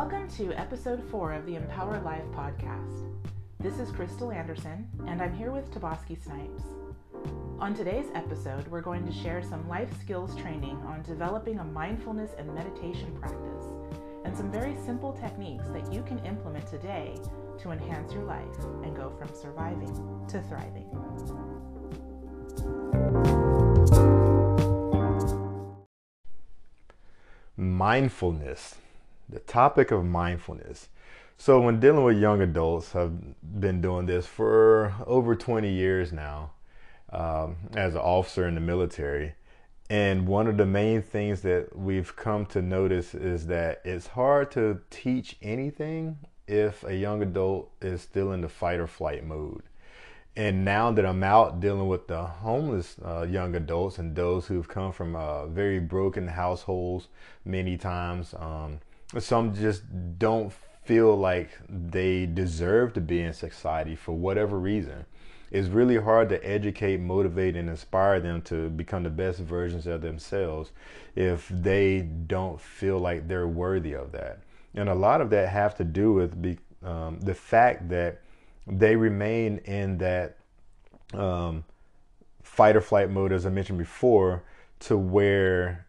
Welcome to episode four of the Empower Life podcast. This is Crystal Anderson, and I'm here with Tobaski Snipes. On today's episode, we're going to share some life skills training on developing a mindfulness and meditation practice, and some very simple techniques that you can implement today to enhance your life and go from surviving to thriving. Mindfulness the topic of mindfulness. So, when dealing with young adults, I've been doing this for over 20 years now um, as an officer in the military. And one of the main things that we've come to notice is that it's hard to teach anything if a young adult is still in the fight or flight mode. And now that I'm out dealing with the homeless uh, young adults and those who've come from uh, very broken households many times, um, some just don't feel like they deserve to be in society for whatever reason. It's really hard to educate, motivate, and inspire them to become the best versions of themselves if they don't feel like they're worthy of that. And a lot of that have to do with um, the fact that they remain in that um, fight or flight mode, as I mentioned before, to where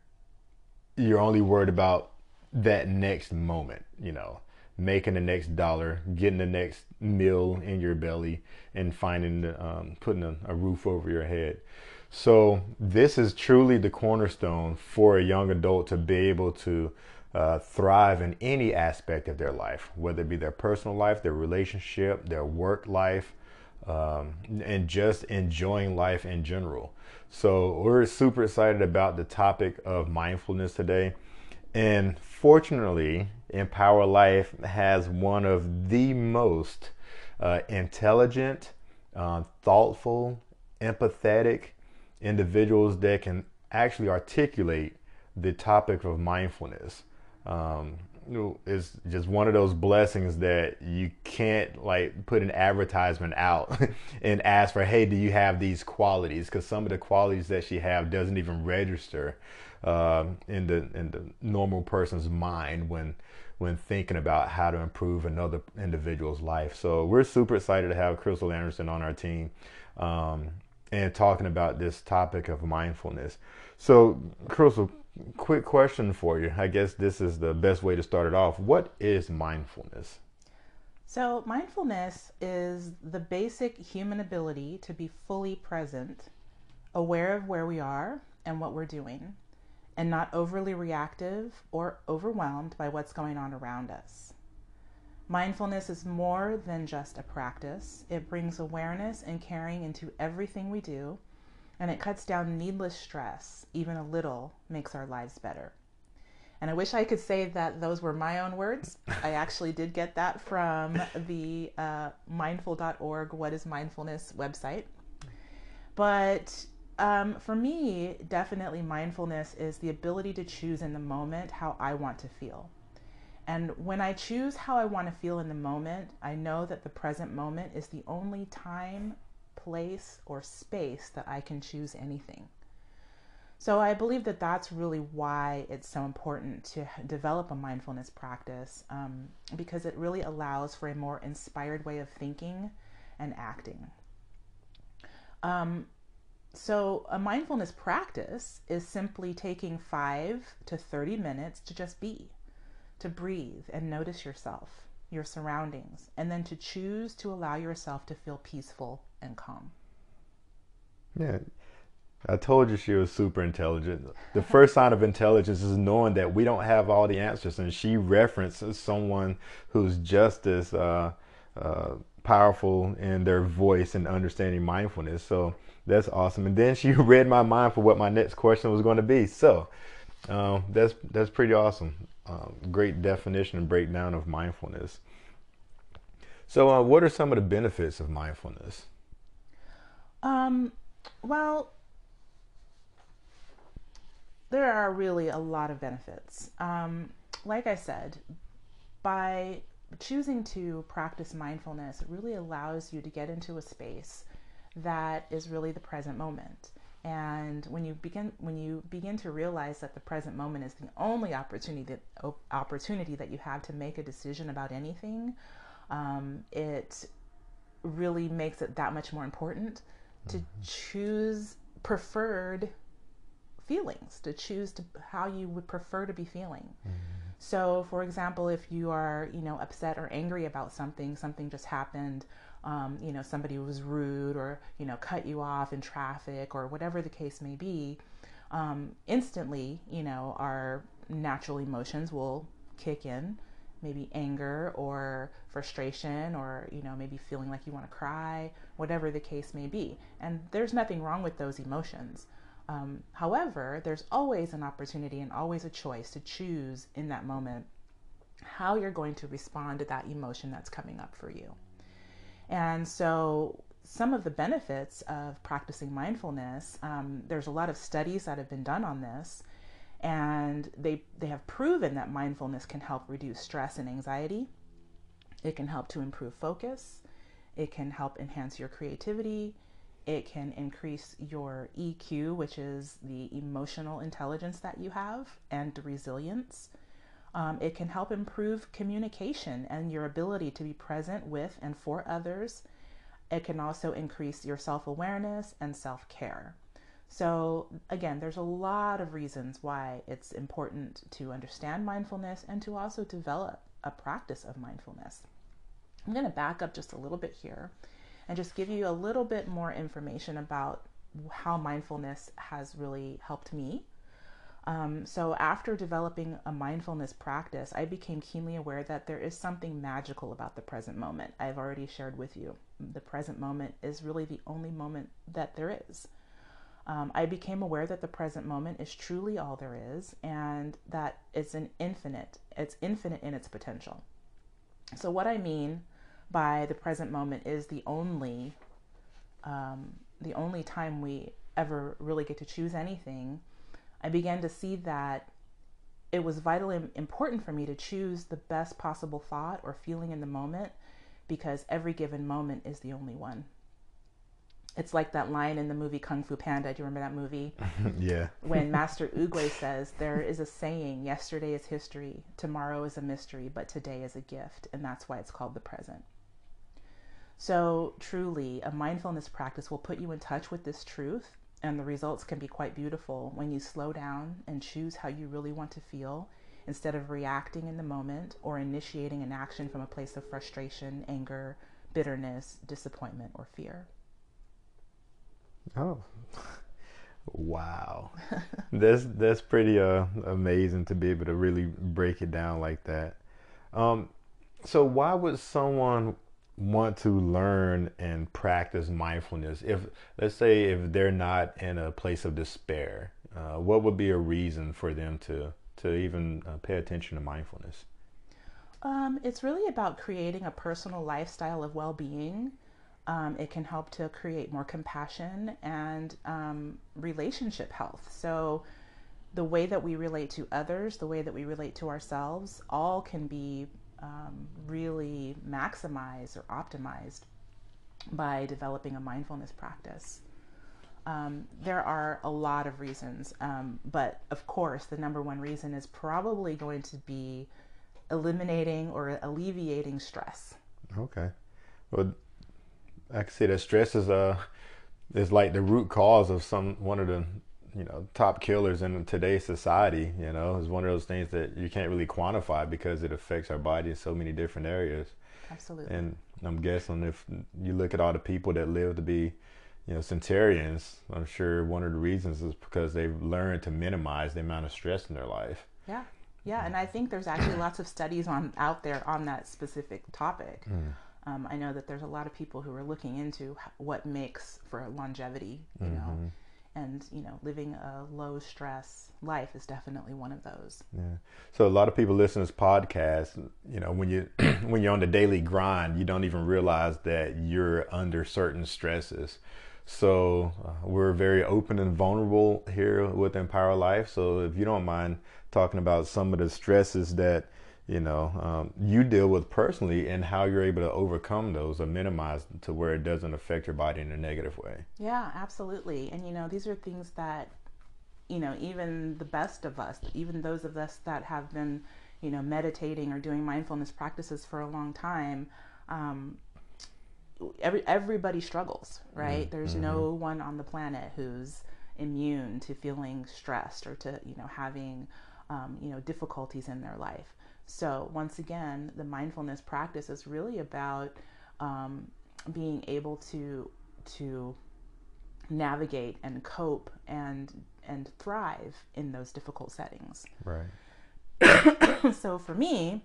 you're only worried about that next moment, you know, making the next dollar, getting the next meal in your belly, and finding, um, putting a, a roof over your head. So, this is truly the cornerstone for a young adult to be able to uh, thrive in any aspect of their life, whether it be their personal life, their relationship, their work life, um, and just enjoying life in general. So, we're super excited about the topic of mindfulness today. And fortunately, Empower Life has one of the most uh, intelligent, uh, thoughtful, empathetic individuals that can actually articulate the topic of mindfulness. Um, it's just one of those blessings that you can't like put an advertisement out and ask for hey do you have these qualities because some of the qualities that she have doesn't even register uh, in the in the normal person's mind when when thinking about how to improve another individual's life. So we're super excited to have Crystal Anderson on our team um, and talking about this topic of mindfulness. So Crystal, quick question for you. I guess this is the best way to start it off. What is mindfulness? So, mindfulness is the basic human ability to be fully present, aware of where we are and what we're doing, and not overly reactive or overwhelmed by what's going on around us. Mindfulness is more than just a practice, it brings awareness and caring into everything we do, and it cuts down needless stress. Even a little makes our lives better. And I wish I could say that those were my own words. I actually did get that from the uh, mindful.org, What is Mindfulness website. But um, for me, definitely mindfulness is the ability to choose in the moment how I want to feel. And when I choose how I want to feel in the moment, I know that the present moment is the only time, place, or space that I can choose anything. So I believe that that's really why it's so important to develop a mindfulness practice um, because it really allows for a more inspired way of thinking and acting. Um, so, a mindfulness practice is simply taking five to 30 minutes to just be, to breathe and notice yourself, your surroundings, and then to choose to allow yourself to feel peaceful and calm. Yeah. I told you she was super intelligent. The first sign of intelligence is knowing that we don't have all the answers. And she references someone who's just as uh, uh, powerful in their voice and understanding mindfulness. So, that's awesome. And then she read my mind for what my next question was going to be. So um, that's that's pretty awesome. Um, great definition and breakdown of mindfulness. So, uh, what are some of the benefits of mindfulness? Um, well, there are really a lot of benefits. Um, like I said, by choosing to practice mindfulness, it really allows you to get into a space that is really the present moment. And when you begin when you begin to realize that the present moment is the only opportunity that opportunity that you have to make a decision about anything, um, it really makes it that much more important to mm-hmm. choose preferred feelings, to choose to how you would prefer to be feeling. Mm-hmm. So, for example, if you are, you know, upset or angry about something, something just happened, um, you know, somebody was rude or, you know, cut you off in traffic or whatever the case may be, um, instantly, you know, our natural emotions will kick in maybe anger or frustration or you know maybe feeling like you want to cry whatever the case may be. And there's nothing wrong with those emotions. Um, however there's always an opportunity and always a choice to choose in that moment how you're going to respond to that emotion that's coming up for you. And so some of the benefits of practicing mindfulness um, there's a lot of studies that have been done on this and they they have proven that mindfulness can help reduce stress and anxiety. It can help to improve focus. It can help enhance your creativity. It can increase your EQ which is the emotional intelligence that you have and resilience. Um, it can help improve communication and your ability to be present with and for others. It can also increase your self-awareness and self-care so, again, there's a lot of reasons why it's important to understand mindfulness and to also develop a practice of mindfulness. I'm going to back up just a little bit here and just give you a little bit more information about how mindfulness has really helped me. Um, so, after developing a mindfulness practice, I became keenly aware that there is something magical about the present moment. I've already shared with you. The present moment is really the only moment that there is um, I became aware that the present moment is truly all there is and that it's an infinite, it's infinite in its potential. So, what I mean by the present moment is the only, um, the only time we ever really get to choose anything. I began to see that it was vitally important for me to choose the best possible thought or feeling in the moment because every given moment is the only one. It's like that line in the movie Kung Fu Panda. Do you remember that movie? yeah. when Master Oogway says, There is a saying, yesterday is history, tomorrow is a mystery, but today is a gift. And that's why it's called the present. So, truly, a mindfulness practice will put you in touch with this truth, and the results can be quite beautiful when you slow down and choose how you really want to feel instead of reacting in the moment or initiating an action from a place of frustration, anger, bitterness, disappointment, or fear. Oh, wow. that's that's pretty uh, amazing to be able to really break it down like that. Um, so why would someone want to learn and practice mindfulness if let's say if they're not in a place of despair uh, what would be a reason for them to to even uh, pay attention to mindfulness um, it's really about creating a personal lifestyle of well-being um, it can help to create more compassion and um, relationship health. So, the way that we relate to others, the way that we relate to ourselves, all can be um, really maximized or optimized by developing a mindfulness practice. Um, there are a lot of reasons, um, but of course, the number one reason is probably going to be eliminating or alleviating stress. Okay. Well, I can say that stress is uh is like the root cause of some one of the you know top killers in today's society. You know, is one of those things that you can't really quantify because it affects our body in so many different areas. Absolutely. And I'm guessing if you look at all the people that live to be you know centurions, I'm sure one of the reasons is because they've learned to minimize the amount of stress in their life. Yeah. Yeah, and I think there's actually lots of studies on out there on that specific topic. Mm. Um, I know that there's a lot of people who are looking into what makes for longevity, you mm-hmm. know, and you know, living a low stress life is definitely one of those. Yeah. So a lot of people listen to this podcast. You know, when you when you're on the daily grind, you don't even realize that you're under certain stresses. So uh, we're very open and vulnerable here with Empower Life. So if you don't mind talking about some of the stresses that you know um, you deal with personally and how you're able to overcome those or minimize to where it doesn't affect your body in a negative way yeah absolutely and you know these are things that you know even the best of us even those of us that have been you know meditating or doing mindfulness practices for a long time um, every everybody struggles right mm-hmm. there's no mm-hmm. one on the planet who's immune to feeling stressed or to you know having um, you know difficulties in their life so, once again, the mindfulness practice is really about um, being able to to navigate and cope and and thrive in those difficult settings. Right. so for me,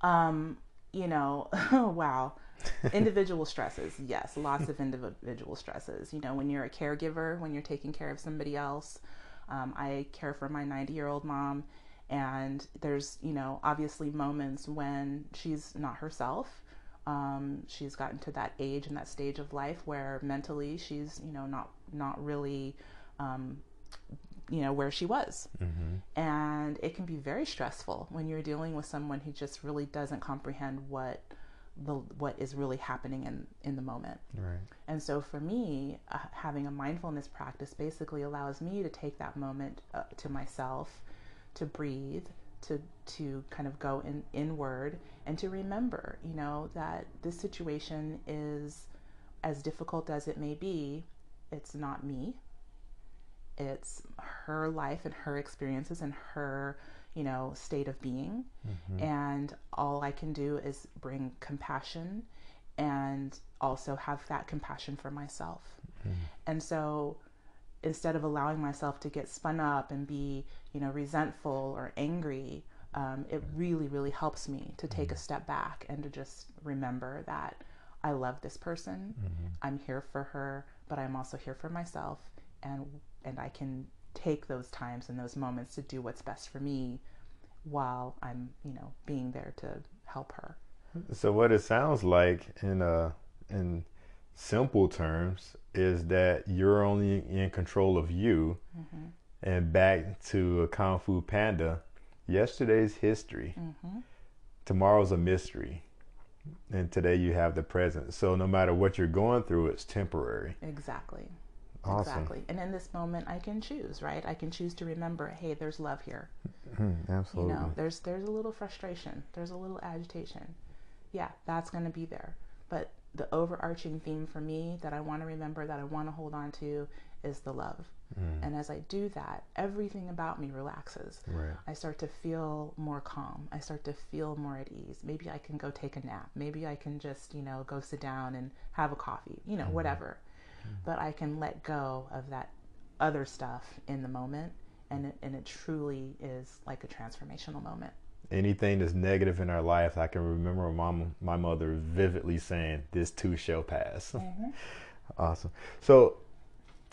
um, you know, wow, individual stresses. Yes, lots of individual stresses. You know, when you're a caregiver, when you're taking care of somebody else. Um, I care for my 90 year old mom, and there's you know obviously moments when she's not herself. Um, she's gotten to that age and that stage of life where mentally she's you know not not really um, you know where she was. Mm-hmm. and it can be very stressful when you're dealing with someone who just really doesn't comprehend what the what is really happening in in the moment. Right. And so for me uh, having a mindfulness practice basically allows me to take that moment uh, to myself to breathe, to to kind of go in inward and to remember, you know, that this situation is as difficult as it may be, it's not me. It's her life and her experiences and her, you know, state of being. Mm-hmm. And all I can do is bring compassion and also have that compassion for myself. Mm-hmm. And so instead of allowing myself to get spun up and be, you know, resentful or angry, um, it really, really helps me to take a mm-hmm. step back and to just remember that I love this person. Mm-hmm. I'm here for her, but I'm also here for myself, and and I can take those times and those moments to do what's best for me, while I'm, you know, being there to help her. So what it sounds like in uh in simple terms is that you're only in control of you. Mm-hmm. And back to a Kung Fu Panda, yesterday's history, mm-hmm. tomorrow's a mystery. And today you have the present. So no matter what you're going through, it's temporary. Exactly. Awesome. Exactly. And in this moment, I can choose, right? I can choose to remember, hey, there's love here. Mm-hmm. Absolutely. You know, there's there's a little frustration, there's a little agitation. Yeah, that's going to be there. But the overarching theme for me that I want to remember, that I want to hold on to, is the love. Mm. And as I do that, everything about me relaxes. Right. I start to feel more calm. I start to feel more at ease. Maybe I can go take a nap. Maybe I can just, you know, go sit down and have a coffee, you know, mm-hmm. whatever. Mm. But I can let go of that other stuff in the moment. And it, and it truly is like a transformational moment anything that's negative in our life, I can remember mom, my mother vividly saying, "This too shall pass." Mm-hmm. awesome. So,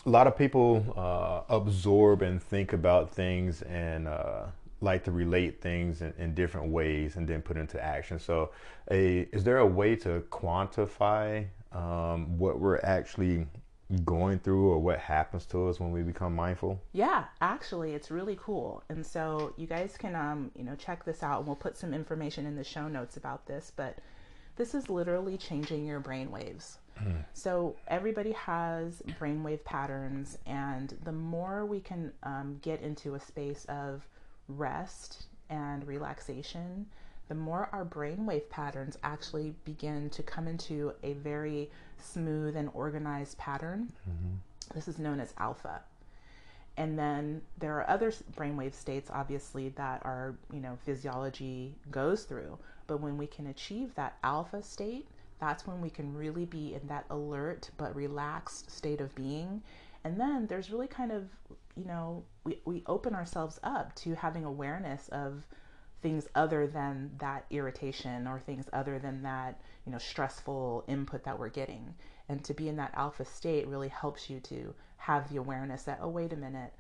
a lot of people uh, absorb and think about things and uh, like to relate things in, in, different ways and then put into action. So, a is there a way to quantify um, what we're actually going through or what happens to us when we become mindful? Yeah, actually, it's really cool. And so you guys can, um, you know, check this out, and we'll put some information in the show notes about this. But this is literally changing your brain waves. Mm. So everybody has brainwave patterns, and the more we can um, get into a space of rest and relaxation, the more our brainwave patterns actually begin to come into a very smooth and organized pattern. Mm-hmm. This is known as alpha. And then there are other brainwave states, obviously, that our you know physiology goes through. But when we can achieve that alpha state, that's when we can really be in that alert but relaxed state of being. And then there's really kind of you know we, we open ourselves up to having awareness of things other than that irritation or things other than that you know stressful input that we're getting. And to be in that alpha state really helps you to have the awareness that oh wait a minute.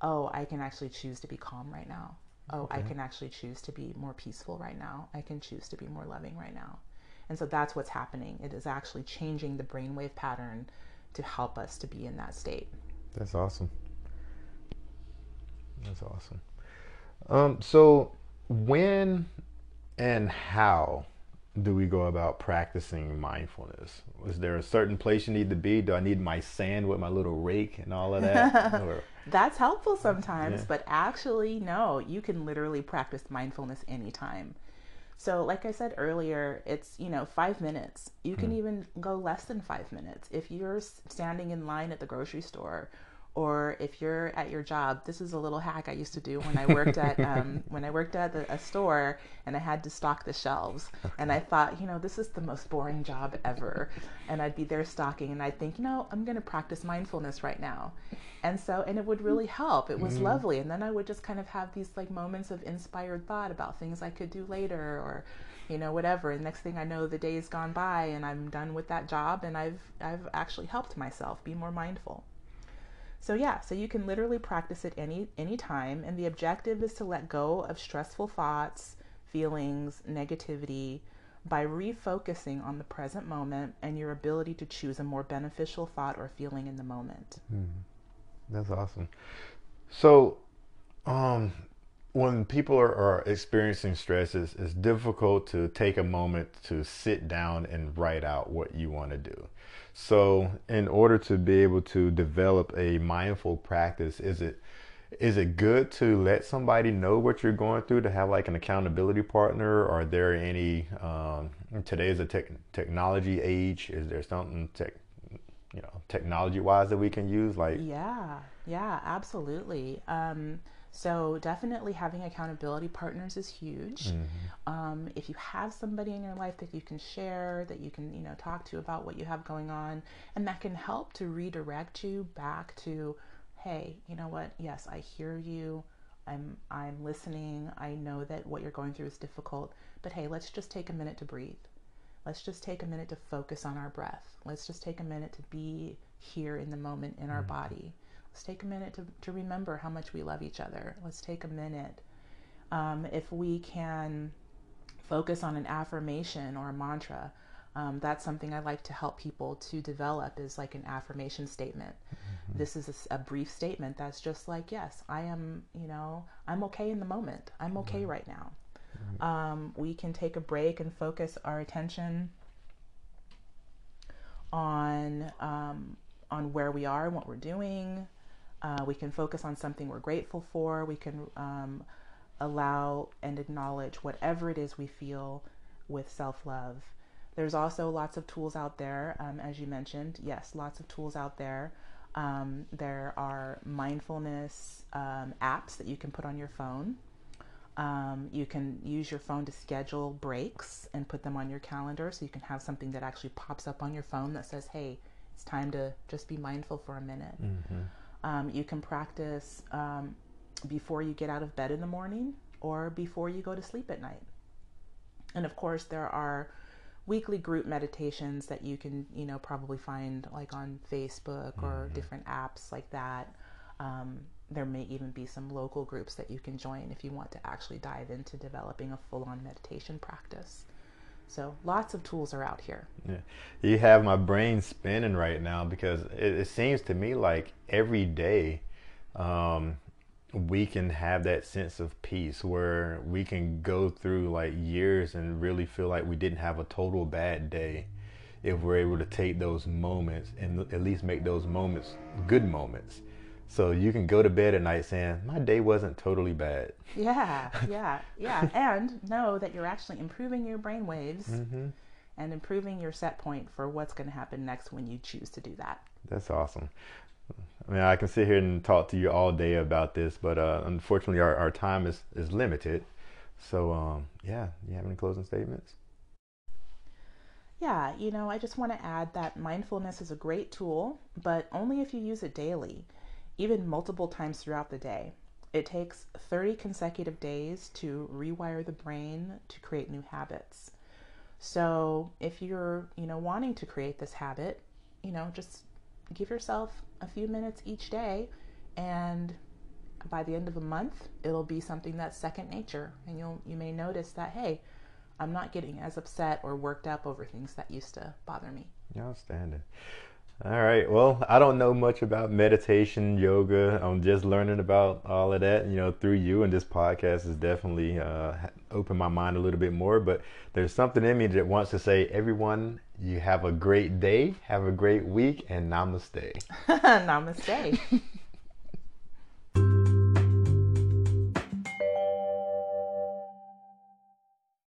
Oh i can actually choose to be calm right now. Oh okay. i can actually choose to be more peaceful right now. I can choose to be more loving right now. And so that's what's happening. It is actually changing the brainwave pattern to help us to be in that state. That's awesome. That's awesome. Um, so when and how do we go about practicing mindfulness? Is there a certain place you need to be? Do I need my sand with my little rake and all of that? Or- That's helpful sometimes, Yeah. but actually, no, you can literally practice mindfulness anytime. So, like I said earlier, it's, you know, five minutes. You can hmm. even go less than five minutes. If you're standing in line at the grocery store, or if you're at your job, this is a little hack I used to do when I worked at um, when I worked at a store and I had to stock the shelves. And I thought, you know, this is the most boring job ever. And I'd be there stocking, and I'd think, you know, I'm going to practice mindfulness right now. And so, and it would really help. It was lovely. And then I would just kind of have these like moments of inspired thought about things I could do later or, you know, whatever. And next thing I know, the day's gone by and I'm done with that job and I've, I've actually helped myself be more mindful. So yeah, so you can literally practice it any any time and the objective is to let go of stressful thoughts, feelings, negativity by refocusing on the present moment and your ability to choose a more beneficial thought or feeling in the moment. That's awesome. So, um, when people are, are experiencing stresses, it's, difficult to take a moment to sit down and write out what you want to do. So, in order to be able to develop a mindful practice, is it is it good to let somebody know what you're going through to have like an accountability partner? Are there any um, today is a tech, technology age? Is there something tech, you know, technology wise that we can use like Yeah, yeah, absolutely. Um, so definitely having accountability partners is huge. Um, if you have somebody in your life that you can share, that you can, you know, talk to about what you have going on, and that can help to redirect you back to, hey, you know what? Yes, I hear you. I'm I'm listening. I know that what you're going through is difficult, but hey, let's just take a minute to breathe. Let's just take a minute to focus on our breath. Let's just take a minute to be here in the moment in our body. Let's take a minute to, to remember how much we love each other. Let's take a minute. Um, if we can focus on an affirmation or a mantra, um, that's something I like to help people to develop is like an affirmation statement. This is a brief statement that's just like, yes, I am, you know, I'm okay in the moment. I'm okay right now. Um, we can take a break and focus our attention on um, on where we are and what we're doing. Uh, we can focus on something we're grateful for. We can um, allow and acknowledge whatever it is we feel with self love. There's also lots of tools out there, um, as you mentioned. Yes, lots of tools out there. Um, there are mindfulness um, apps that you can put on your phone. Um, you can use your phone to schedule breaks and put them on your calendar so you can have something that actually pops up on your phone that says, hey, it's time to just be mindful for a minute. Um, you can practice um, before you get out of bed in the morning or before you go to sleep at night. And of course, there are weekly group meditations that you can, you know, probably find like on Facebook or different apps like that. Um, there may even be some local groups that you can join if you want to actually dive into developing a full on meditation practice. So, lots of tools are out here. Yeah. You have my brain spinning right now because it, it seems to me like every day um, we can have that sense of peace where we can go through like years and really feel like we didn't have a total bad day if we're able to take those moments and at least make those moments good moments. So you can go to bed at night saying, My day wasn't totally bad. Yeah, yeah, yeah. and know that you're actually improving your brain waves Mm-hmm. and improving your set point for what's going to happen next when you choose to do that. That's awesome. I mean, I can sit here and talk to you all day about this, but uh, unfortunately, our, our time is, is limited. So, um, yeah, you have any closing statements? Yeah, you know, I just want to add that mindfulness is a great tool, but only if you use it daily, even multiple times throughout the day. It takes 30 consecutive days to rewire the brain to create new habits. So, if you're, you know, wanting to create this habit, you know, just give yourself a few minutes each day and by the end of a month, it'll be something that's second nature and you'll you may notice that hey, I'm not getting as upset or worked up over things that used to bother me. Outstanding. All right. Well, I don't know much about meditation, yoga. I'm just learning about all of that, you know, through you. And this podcast has definitely uh, opened my mind a little bit more. But there's something in me that wants to say, everyone, you have a great day, have a great week, and namaste. namaste.